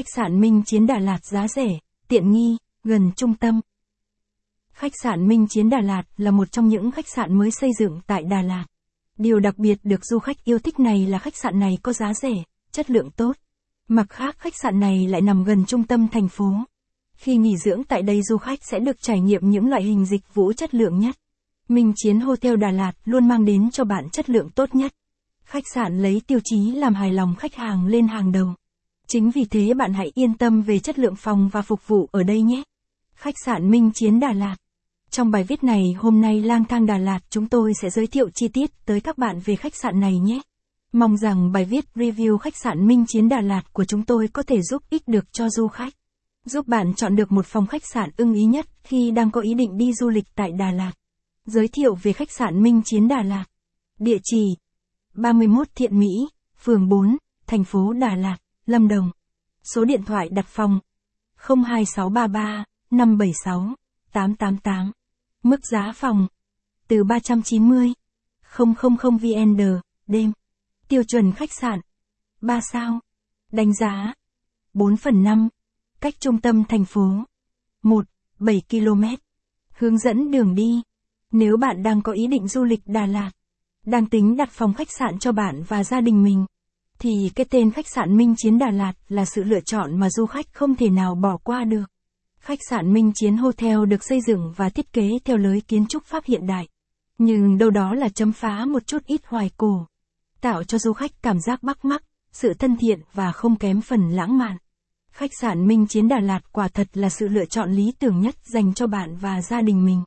Khách sạn Minh Chiến Đà Lạt giá rẻ, tiện nghi, gần trung tâm. Khách sạn Minh Chiến Đà Lạt là một trong những khách sạn mới xây dựng tại Đà Lạt. Điều đặc biệt được du khách yêu thích này là khách sạn này có giá rẻ, chất lượng tốt. Mặt khác khách sạn này lại nằm gần trung tâm thành phố. Khi nghỉ dưỡng tại đây du khách sẽ được trải nghiệm những loại hình dịch vụ chất lượng nhất. Minh Chiến Hotel Đà Lạt luôn mang đến cho bạn chất lượng tốt nhất. Khách sạn lấy tiêu chí làm hài lòng khách hàng lên hàng đầu. Chính vì thế bạn hãy yên tâm về chất lượng phòng và phục vụ ở đây nhé. Khách sạn Minh Chiến Đà Lạt Trong bài viết này hôm nay lang thang Đà Lạt chúng tôi sẽ giới thiệu chi tiết tới các bạn về khách sạn này nhé. Mong rằng bài viết review khách sạn Minh Chiến Đà Lạt của chúng tôi có thể giúp ích được cho du khách. Giúp bạn chọn được một phòng khách sạn ưng ý nhất khi đang có ý định đi du lịch tại Đà Lạt. Giới thiệu về khách sạn Minh Chiến Đà Lạt. Địa chỉ 31 Thiện Mỹ, phường 4, thành phố Đà Lạt, Lâm Đồng. Số điện thoại đặt phòng 02633 576 888. Mức giá phòng từ 390 000 VND đêm. Tiêu chuẩn khách sạn 3 sao. Đánh giá 4 phần 5. Cách trung tâm thành phố 1. 7 km. Hướng dẫn đường đi. Nếu bạn đang có ý định du lịch Đà Lạt, đang tính đặt phòng khách sạn cho bạn và gia đình mình, thì cái tên khách sạn Minh Chiến Đà Lạt là sự lựa chọn mà du khách không thể nào bỏ qua được. Khách sạn Minh Chiến Hotel được xây dựng và thiết kế theo lối kiến trúc Pháp hiện đại. Nhưng đâu đó là chấm phá một chút ít hoài cổ. Tạo cho du khách cảm giác bắt mắt, sự thân thiện và không kém phần lãng mạn. Khách sạn Minh Chiến Đà Lạt quả thật là sự lựa chọn lý tưởng nhất dành cho bạn và gia đình mình.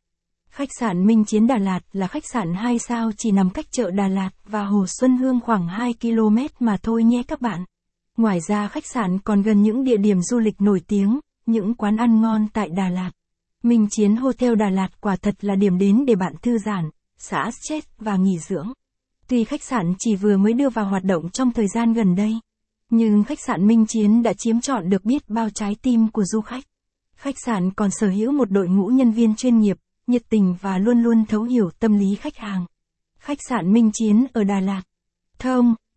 Khách sạn Minh Chiến Đà Lạt là khách sạn 2 sao chỉ nằm cách chợ Đà Lạt và Hồ Xuân Hương khoảng 2 km mà thôi nhé các bạn. Ngoài ra khách sạn còn gần những địa điểm du lịch nổi tiếng, những quán ăn ngon tại Đà Lạt. Minh Chiến Hotel Đà Lạt quả thật là điểm đến để bạn thư giãn, xả stress và nghỉ dưỡng. Tuy khách sạn chỉ vừa mới đưa vào hoạt động trong thời gian gần đây, nhưng khách sạn Minh Chiến đã chiếm trọn được biết bao trái tim của du khách. Khách sạn còn sở hữu một đội ngũ nhân viên chuyên nghiệp, nhiệt tình và luôn luôn thấu hiểu tâm lý khách hàng. Khách sạn Minh Chiến ở Đà Lạt. Thơm.